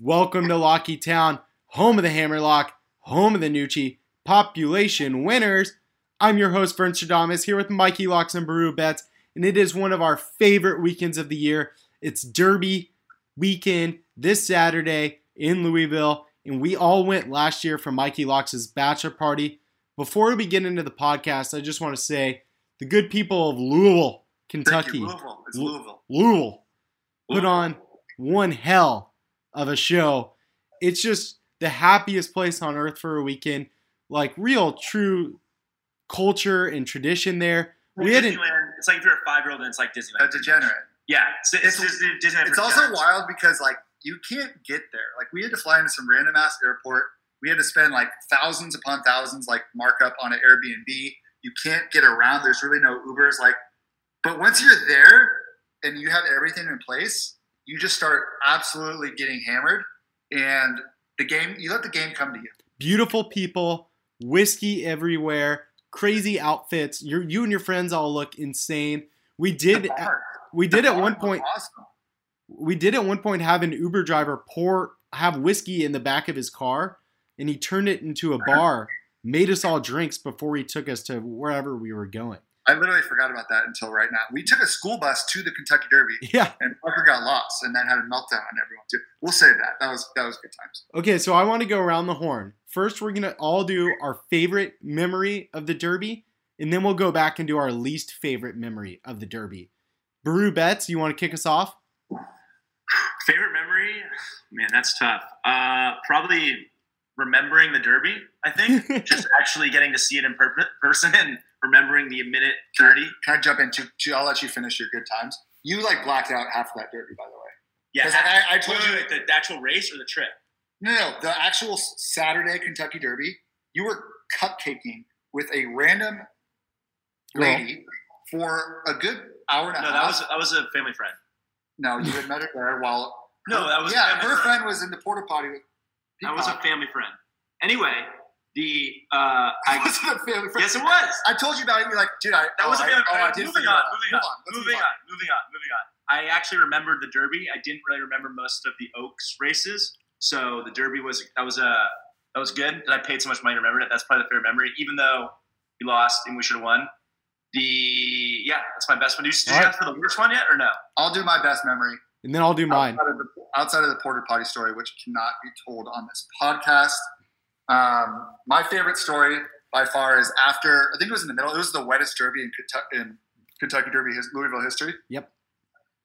Welcome to Locky Town, home of the Hammerlock, home of the Nucci, population winners. I'm your host, Vern Stradamus, here with Mikey Locks and Baru Bets, and it is one of our favorite weekends of the year. It's Derby weekend this Saturday in Louisville, and we all went last year for Mikey Locks' bachelor party. Before we get into the podcast, I just want to say the good people of Louisville, Kentucky, Louisville. It's Louisville. Louisville, put on one hell of a show. It's just the happiest place on earth for a weekend. Like real, true culture and tradition there. We had an, It's like if you're a five year old and it's like Disneyland. A degenerate. yeah, it's, it's, It's- Disneyland. It's also wild because like you can't get there. Like we had to fly into some random ass airport. We had to spend like thousands upon thousands like markup on an Airbnb. You can't get around. There's really no Ubers. Like, but once you're there and you have everything in place, you just start absolutely getting hammered, and the game. You let the game come to you. beautiful people, whiskey everywhere, crazy outfits. You you and your friends all look insane. We did The we did at one point Awesome. we did at one point have an Uber driver pour have whiskey in the back of his car and he turned it into a bar, made us all drinks before he took us to wherever we were going. I literally forgot about that until right now. We took a school bus to the Kentucky Derby, Yeah. and Parker got lost, and then had a meltdown on everyone too. We'll save that. That was that was good times. Okay, so I want to go around the horn. First, we're gonna all do our favorite memory of the Derby, and then we'll go back and do our least favorite memory of the Derby. Baru Betts, you want to kick us off? Favorite memory? Man, that's tough. Uh, probably remembering the Derby. I think just actually getting to see it in per- person and remembering the minute thirty. Can I jump into? to- I'll let you finish your good times. You like blacked out half of that Derby, by the way. Yeah, 'Cause I- I told wait, you- wait, wait, the actual race or the trip. No, no, the actual Saturday Kentucky Derby. You were cupcaking with a random lady for a good hour and a No, half. No, that was that was a family friend. no, you had met her there while. No, that was yeah. Her friend. friend was in the porta potty with. That was a family friend. Anyway, the uh, I wasn't a family friend. yes, it was. I told you about it. You're like, dude, I. That oh, was a I, family oh, I friend. did moving on, it out. moving Move on, moving move on, moving on, moving on. I actually remembered the Derby. I didn't really remember most of the Oaks races, so the Derby was that was a that was good. That I paid so much money to remember it. That's probably the favorite memory, even though we lost and we should have won. The yeah, that's my best one. Do you, did you All right. ask for the worst one yet or no? I'll do my best memory. And then I'll do mine. Outside of, the, outside of the porter potty story, which cannot be told on this podcast, um, my favorite story by far is after I think it was in the middle. It was the wettest derby in Kentucky, in Kentucky Derby, his, Louisville history. Yep.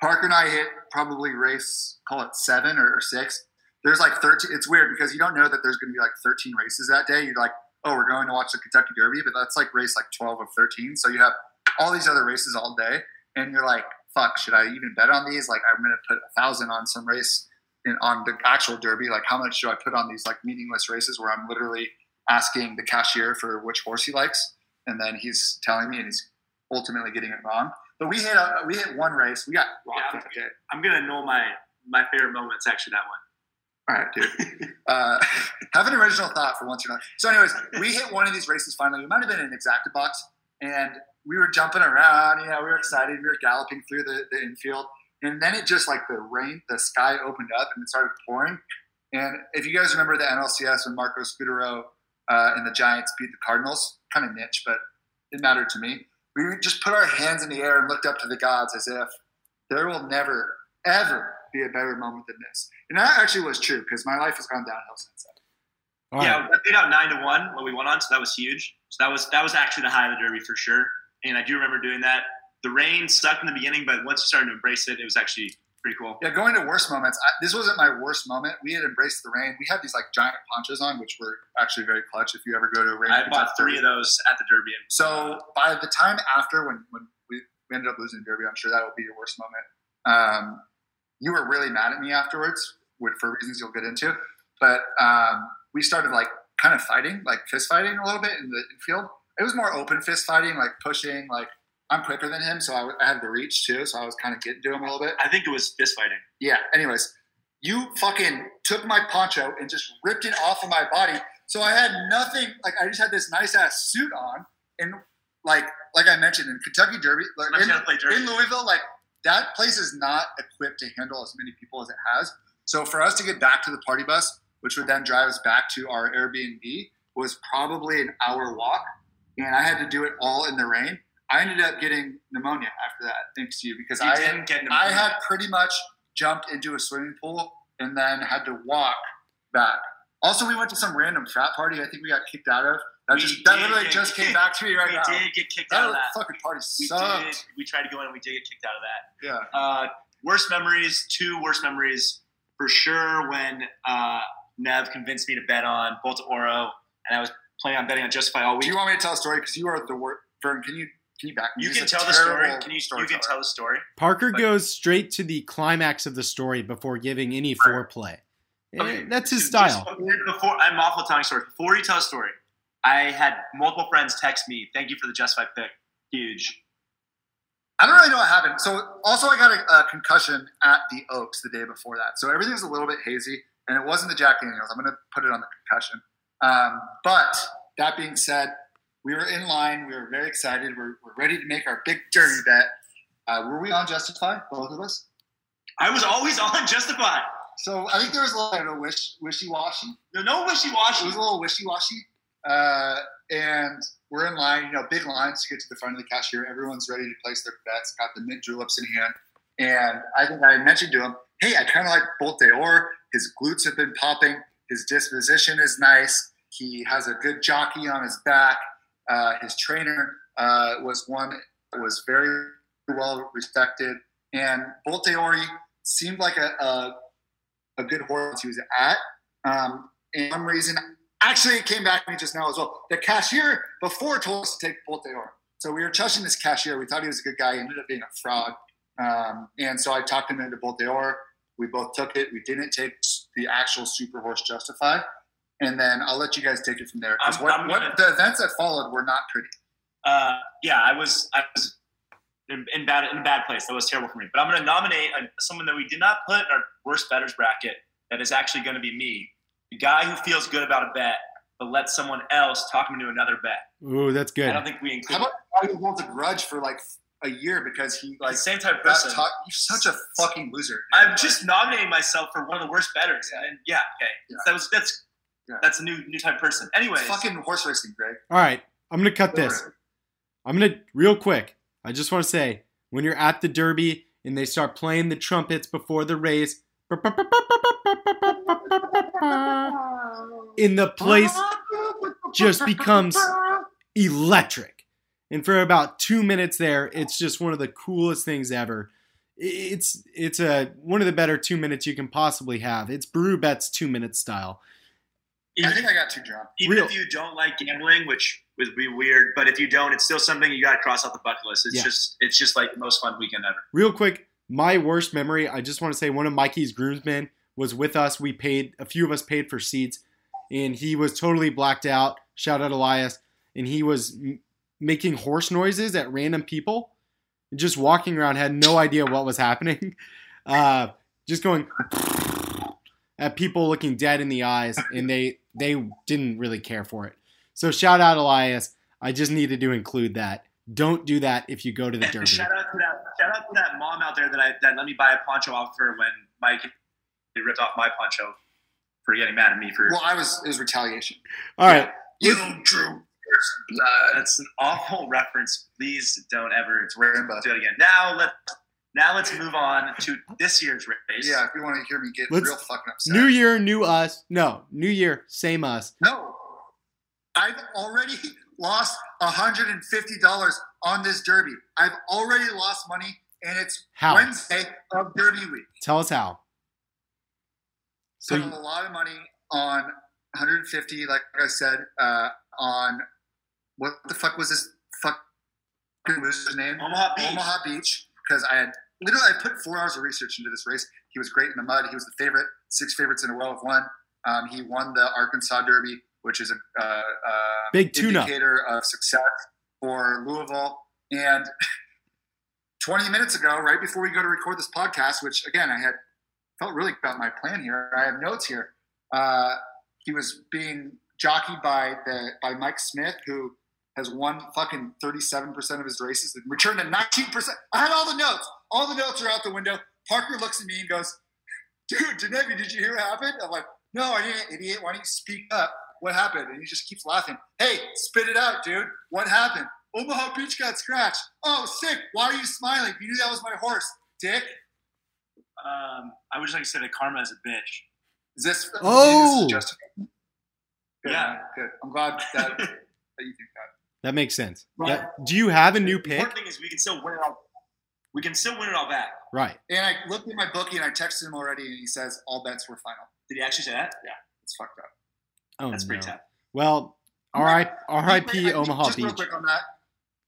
Parker and I hit probably race call it seven or, or six. There's like thirteen. It's weird because you don't know that there's going to be like thirteen races that day. You're like, oh, we're going to watch the Kentucky Derby, but that's like race like twelve of thirteen. So you have all these other races all day, and you're like, fuck, should I even bet on these? Like, I'm going to put a thousand on some race in, on the actual Derby. Like, how much do I put on these like meaningless races where I'm literally asking the cashier for which horse he likes, and then he's telling me, and he's ultimately getting it wrong. But we hit a, we hit one race. We got rocked Yeah. day. I'm gonna know my my favorite moment. It's actually that one. All right, dude. uh, have an original thought for once you're not. So, anyways, we hit one of these races finally. We might have been in exacta box, and we were jumping around. You know, we were excited. We were galloping through the, the infield, and then it just like the rain, the sky opened up and it started pouring. And if you guys remember the NLCS when Marco Scutaro uh, and the Giants beat the Cardinals, kind of niche, but it mattered to me. We just put our hands in the air and looked up to the gods as if there will never, ever be a better moment than this. And that actually was true because my life has gone downhill since then. All right. yeah, I paid out nine to one when we went on, so that was huge. So that was that was actually the high of the Derby for sure. And I do remember doing that. The rain sucked in the beginning, but once you started to embrace it, it was actually pretty cool. Yeah, going to worst moments. I, this wasn't my worst moment. We had embraced the rain. We had these like giant ponchos on, which were actually very clutch. If you ever go to a rain, I bought three of those at the Derby. So by the time after, when when we, ended up losing the derby, I'm sure that will be your worst moment. Um, you were really mad at me afterwards, with, for reasons you'll get into. But um, we started like kind of fighting, like fist fighting a little bit in the field. It was more open fist fighting, like pushing. Like I'm quicker than him, so I, I had the reach too. So I was kind of getting to him a little bit. I think it was fist fighting. Yeah. Anyways, you fucking took my poncho and just ripped it off of my body. So I had nothing. Like I just had this nice ass suit on, and like like I mentioned in Kentucky Derby, like in, Derby. in Louisville, like that place is not equipped to handle as many people as it has. So for us to get back to the party bus, which would then drive us back to our Airbnb, was probably an hour walk, and I had to do it all in the rain. I ended up getting pneumonia after that, thanks to you, because You I didn't get pneumonia. I had pretty much jumped into a swimming pool and then had to walk back. Also, we went to some random frat party. I think we got kicked out of. That We just that literally just came back to me right we now. did get kicked That out of that. fucking party We sucked. did. We tried to go in and we did get kicked out of that. Yeah. Uh, worst memories, two worst memories for sure when uh, Nev convinced me to bet on Bolt d'Oro, and I was planning on betting on Justify all week. Do you want me to tell a story? Because you are the worst. Vern, can you can you back me? You He's can tell the story. Can you? You can tell the story. Parker Like- goes straight to the climax of the story before giving any foreplay. Eh, Okay, That's his Just style. before I'm awful telling stories. Before you tell a story, I had multiple friends text me, "Thank you for the Justify pick." Huge. I don't really know what happened. So also, I got a, a concussion at the Oaks the day before that. So everything was a little bit hazy, and it wasn't the Jack Daniels. I'm going to put it on the concussion. Um, but that being said, we were in line. We were very excited. We're, we're ready to make our big derby bet. Uh, were we on Justify, both of us? I was always on Justify. So I think there was a little know, wish, wishy-washy. No, no wishy-washy. It was a little wishy-washy. Uh, and we're in line, you know, big lines to get to the front of the cashier. Everyone's ready to place their bets, got the mint juleps in hand. And I think I mentioned to him, hey, I kind of like Bolt Or. His glutes have been popping. His disposition is nice. He has a good jockey on his back. Uh, his trainer uh, was one was very well respected. And Bolt Ori seemed like a, a, a good horse he was at. Um, and some reason, actually, it came back to me just now as well. The cashier before told us to take Bolt Or. So we were trusting this cashier. We thought he was a good guy. He ended up being a fraud. Um, and so I talked him into Bolt Or. We both took it. We didn't take the actual Super Horse Justified. And then I'll let you guys take it from there. Because what, I'm what gonna- the events that followed were not pretty. Uh, yeah, I was I was in, in bad in a bad place. That was terrible for me. But I'm going to nominate a, someone that we did not put in our worst betters bracket. That is actually going to be me, the guy who feels good about a bet, but lets someone else talk him into another bet. Ooh, that's good. I don't think we How include about how he holds a grudge for like a year because he like like the same type of person. talk, you're such a fucking loser. I'm just nominating myself for one of the worst betters. And yeah, okay, Yeah. that was that's Yeah. that's a new new type of person. Anyway, fucking horse racing, Greg. All right, I'm gonna cut this. I'm gonna real quick. I just want to say when you're at the Derby and they start playing the trumpets before the race, in the place just becomes electric. And for about two minutes there, it's just one of the coolest things ever. It's it's a one of the better two minutes you can possibly have. It's Brew Bet's two minute style. I think I got too drunk. even real- if you don't like gambling, which would be weird, but if you don't, it's still something you got to cross off the bucket list. It's Yeah. just it's just like the most fun weekend ever. Real quick, my worst memory. I just want to say one of Mikey's groomsmen was with us. We paid a few of us paid for seats, and he was totally blacked out. Shout out Elias, and he was m- making horse noises at random people, just walking around, had no idea what was happening. Uh, just going at people looking dead in the eyes, and they they didn't really care for it. So shout out Elias. I just needed to include that. Don't do that if you go to the And Derby. shout out to that shout out to that mom out there that I that let me buy a poncho off her when Mike ripped off my poncho for getting mad at me for Well, I was. It was retaliation. All right. You drew blood. that's an awful reference. Please don't ever It's Rambo. do it again. Now let now let's move on to this year's race. Yeah, if you want to hear me get Let's- real fucking upset. New year, new us. No, new year, same us. No, I've already lost hundred and fifty dollars on this derby. I've already lost money, and it's How? Wednesday of Derby week. Tell us how. So Put a lot of money on 150, like I said, uh, on what the fuck was this fucking loser's name? Omaha Beach. Omaha Beach, because I had literally I put four hours of research into this race. He was great in the mud. He was the favorite. Six favorites in a row of one. Um, he won the Arkansas Derby, which is a uh, uh, Big tune-up. indicator of success for Louisville. And 20 minutes ago, right before we go to record this podcast, which again I had felt really about my plan here. I have notes here. Uh, he was being jockeyed by the by Mike Smith, who has won fucking 37% of his races and returned to 19%. I had all the notes. All the notes are out the window. Parker looks at me and goes, dude, Janevi, did you hear what happened? I'm like, no, I didn't, idiot. Why don't you speak up? What happened? And he just keeps laughing. Hey, spit it out, dude. What happened? Omaha Beach got scratched. Oh, sick. Why are you smiling? You knew that was my horse, dick. Um, I wish I could say that karma is a bitch. Is this? Oh! This is justified? Good, Yeah. man, good. I'm glad that, that you think that. That makes sense. Right. That- do you have a new The pick? important thing is we can still win it all. We can still win it all back. Right. And I looked at my bookie and I texted him already, and he says all bets were final. Did he actually say that? Yeah, It's fucked up. Oh, that's pretty no. tough. Well, all right. R.I.P. I- I- Omaha just real Beach. quick on that.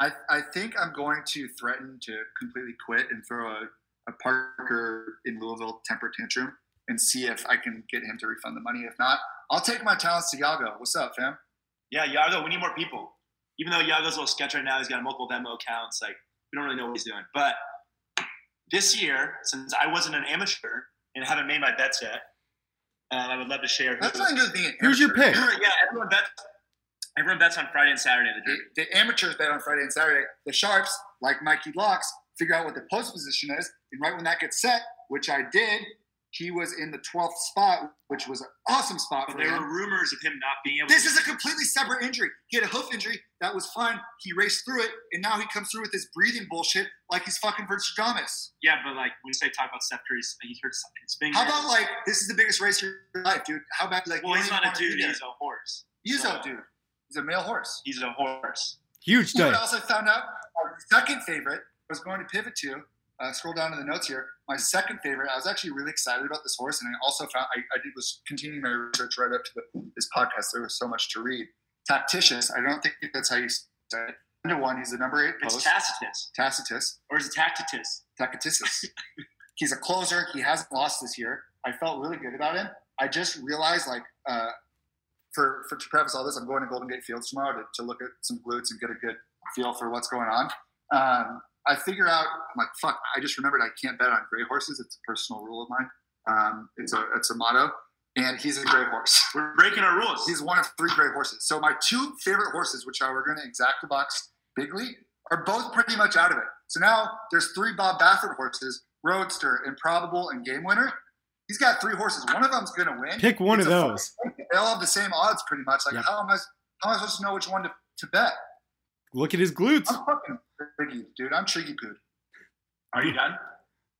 I, I think I'm going to threaten to completely quit and throw a, a Parker in Louisville temper tantrum and see if I can get him to refund the money. If not, I'll take my talents to Yago. What's up, fam? Yeah, Yago, we need more people. Even though Yago's a little sketch right now, he's got multiple Venmo accounts. Like we don't really know what he's doing. But this year, since I wasn't an amateur and haven't made my bets yet, um, I would love to share. who- That's nothing to do with being an Who's your pick? yeah, everyone bets. Everyone bets on Friday and Saturday. The The, the amateurs bet on Friday and Saturday. The sharps, like Mikey Locks, figure out what the post position is, and right when that gets set, which I did, he was in the 12th spot, which was an awesome spot But for there him. were rumors of him not being able. This is a completely separate injury. He had a hoof injury. That was fine. He raced through it, and now he comes through with this breathing bullshit like he's fucking Verstradamus. yeah, but like when you say talk about Steph Curry's, he hurt his finger. How about like this is the biggest race of your life, dude? How about like Well, you he's don't a wanna be dude. He's a horse. He's so- a dude. He's a male horse. He's a horse. Huge You know what else I found out? Our second favorite was going to pivot to. Uh, scroll down to the notes here. My second favorite. I was actually really excited about this horse, and I also found I, I did was continuing my research right up to the, this podcast. There was so much to read. Tactitious. I don't think that's how you say it. Number one, he's the number eight It's post. Tacitus, Tacitus. or is it Tacitus? Tacitus. he's a closer. He hasn't lost this year. I felt really good about him. I just realized, like, uh, for, for to preface all this, I'm going to Golden Gate Fields tomorrow to, to look at some glutes and get a good feel for what's going on. Um, I figure out, I'm like, fuck, I just remembered I can't bet on gray horses. It's a personal rule of mine. Um, it's a it's a motto, and he's a gray horse. We're breaking our rules. He's one of three gray horses. So my two favorite horses, which are we're going to exact the box bigly, are both pretty much out of it. So now there's three Bob Baffert horses: Roadster, Improbable, and Game Winner. He's got three horses. One of them's going to win. Pick one It's of a those. They all have the same odds, pretty much. Like Yep. how am I? How am I supposed to know which one to, to bet? Look at his glutes. I'm fucking tricky, dude. I'm tricky pooed. Are you done?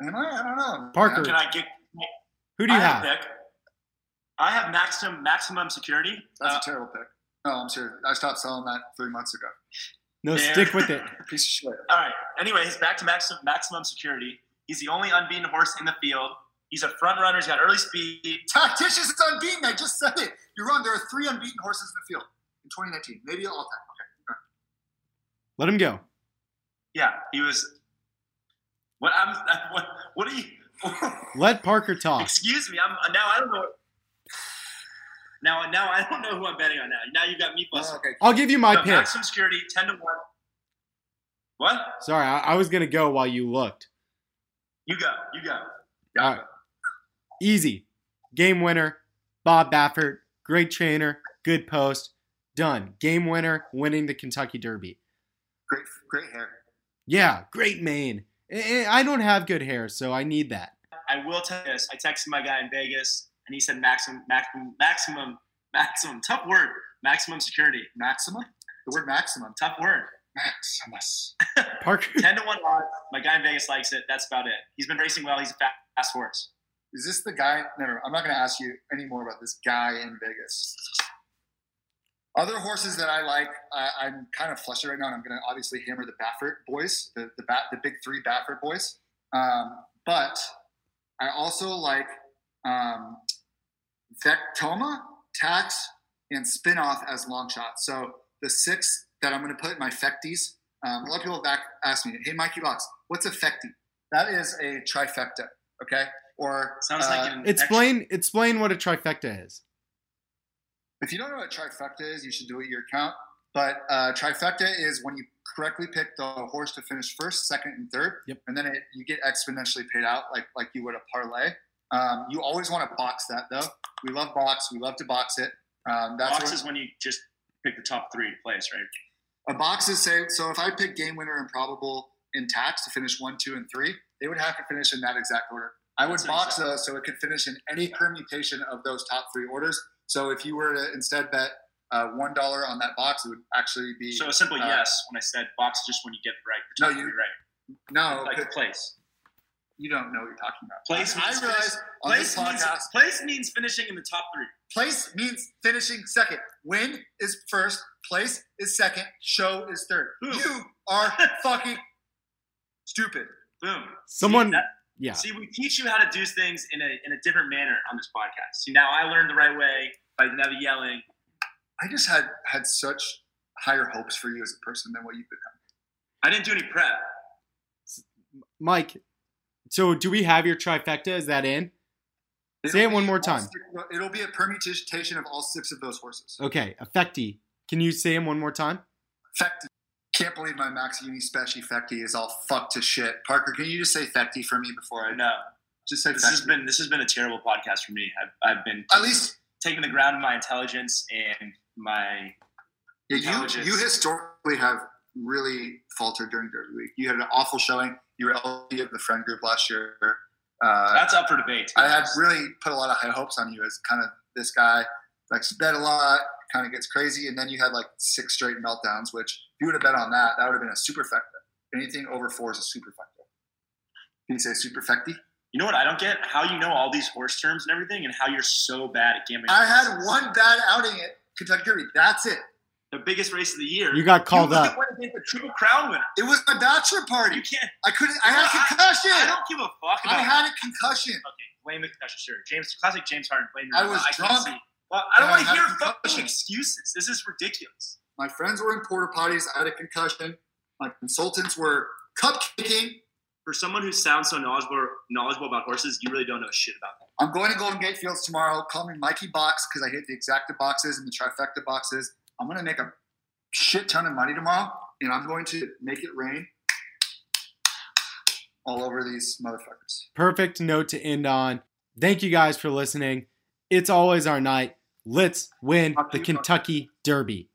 Am I? I don't know. Parker. Can I get? Who do you I have? a pick. I have maximum maximum security. That's Uh, a terrible pick. No, I'm serious. I stopped selling that three months ago. No, There. stick with it. Piece of shit. all right. Anyway, he's back to maximum maximum security. He's the only unbeaten horse in the field. He's a front runner. He's got early speed. Tactitious is unbeaten. I just said it. You're wrong. There are three unbeaten horses in the field in 2019. Maybe all time. Okay. Let him go. Yeah, he was. What I'm. What? What are you? Let Parker talk. Excuse me. I'm now. I don't know. Now, now I don't know who I'm betting on now. Now you got me Oh, busted. okay. I'll give you my So pick. maximum security, ten to one. What? Sorry, I, I was gonna go while you looked. You go. You go. All right. Easy. Game winner. Bob Baffert. Great trainer. Good post. Done. Game winner. Winning the Kentucky Derby. Great, great hair. Yeah, great mane. I I don't have good hair, so I need that. I will tell you this. I texted my guy in Vegas, and he said maximum, maximum, maximum, maximum. Tough word. Maximum security. Maximum. The word maximum. Tough word. Maximus. Parker. Ten to one odds. My guy in Vegas likes it. That's about it. He's been racing well. He's a fast, fast horse. Is this the guy? Never. I'm not going to ask you any more about this guy in Vegas. Other horses that I like, I, I'm kind of flustered right now, and I'm going to obviously hammer the Baffert boys, the the, bat, the big three Baffert boys. Um, but I also like um, Vekoma, Tax, and Spinoff as long shots. So the six that I'm going to put in my Fecties. Um, a lot of people have back, asked me, "Hey, Mikey Box, what's a Fectie?" That is a trifecta. Okay, or Sounds uh, like an Explain explain what a trifecta is. If you don't know what trifecta is, you should do it your account. But uh, trifecta is when you correctly pick the horse to finish first, second, and third, Yep. and then it, you get exponentially paid out like like you would a parlay. Um, you always want to box that though. We love box. We love to box it. Um, that's Box is when you just pick the top three to place, right? a box is say so. If I pick game winner and probable in tax to finish one, two, and three, they would have to finish in that exact order. I would That's box he said. those so it could finish in any permutation of those top three orders. So if you were to instead bet uh, one dollar on that box, it would actually be So a simple Uh, yes when I said box is just when you get it right. The No, you- three right. no. Like 'cause place. you don't know what you're talking about. Place I, I means realize on this Place means, podcast, place means finishing in the top three. place means finishing second. Win is first. Place is second. Show is third. Boom. You are fucking stupid. Boom. Someone, See, that- yeah. See, we teach you how to do things in a in a different manner on this podcast. See, now I learned the right way by never yelling. I just had had such higher hopes for you as a person than what you've become. I didn't do any prep. Mike, so do we have your trifecta? Is that in? Say it one more time. six- it'll be a permutation of all six of those horses. Okay, effecti. Can you say him one more time? Fecti. Can't believe my Max Uni Speci Fecti is all fucked to shit. Parker, can you just say Fecti for me before I No, just say this has been this has been a terrible podcast for me. I've, I've been At least taking the ground of my intelligence and my yeah, you Intelligence. you historically have really faltered during Derby Week. You had an awful showing. You were LP of the friend group last year. Uh, that's up for debate. I had really put a lot of high hopes on you as kind of this guy likes to bet a lot, kind of gets crazy, and then you had like six straight meltdowns. Which if you would have bet on that, that would have been a superfecta. Anything over four is a superfecta. Can you say superfecti? You know what I don't get? How you know all these horse terms and everything, and how you're so bad at gambling. I had one bad outing at Kentucky Derby. That's it. the biggest race of the year. You got called you up. went against the Triple Crown winner. It was my bachelor party. You can't. I couldn't. I had a concussion. I don't give a fuck about. I had a concussion. Okay, blame the concussion. Sure, James, classic James Harden. Blame I was can't drunk. See. Well, I don't want to hear fucking excuses. This is ridiculous. My friends were in porta potties. I had a concussion. My consultants were cupcaking. For someone who sounds so knowledgeable knowledgeable about horses, you really don't know shit about them. I'm going to Golden Gate Fields tomorrow. Call me Mikey Box because I hit the exacta boxes and the trifecta boxes. I'm going to make a shit ton of money tomorrow, and I'm going to make it rain all over these motherfuckers. Perfect note to end on. Thank you guys for listening. It's always our night. Let's win the Kentucky Derby.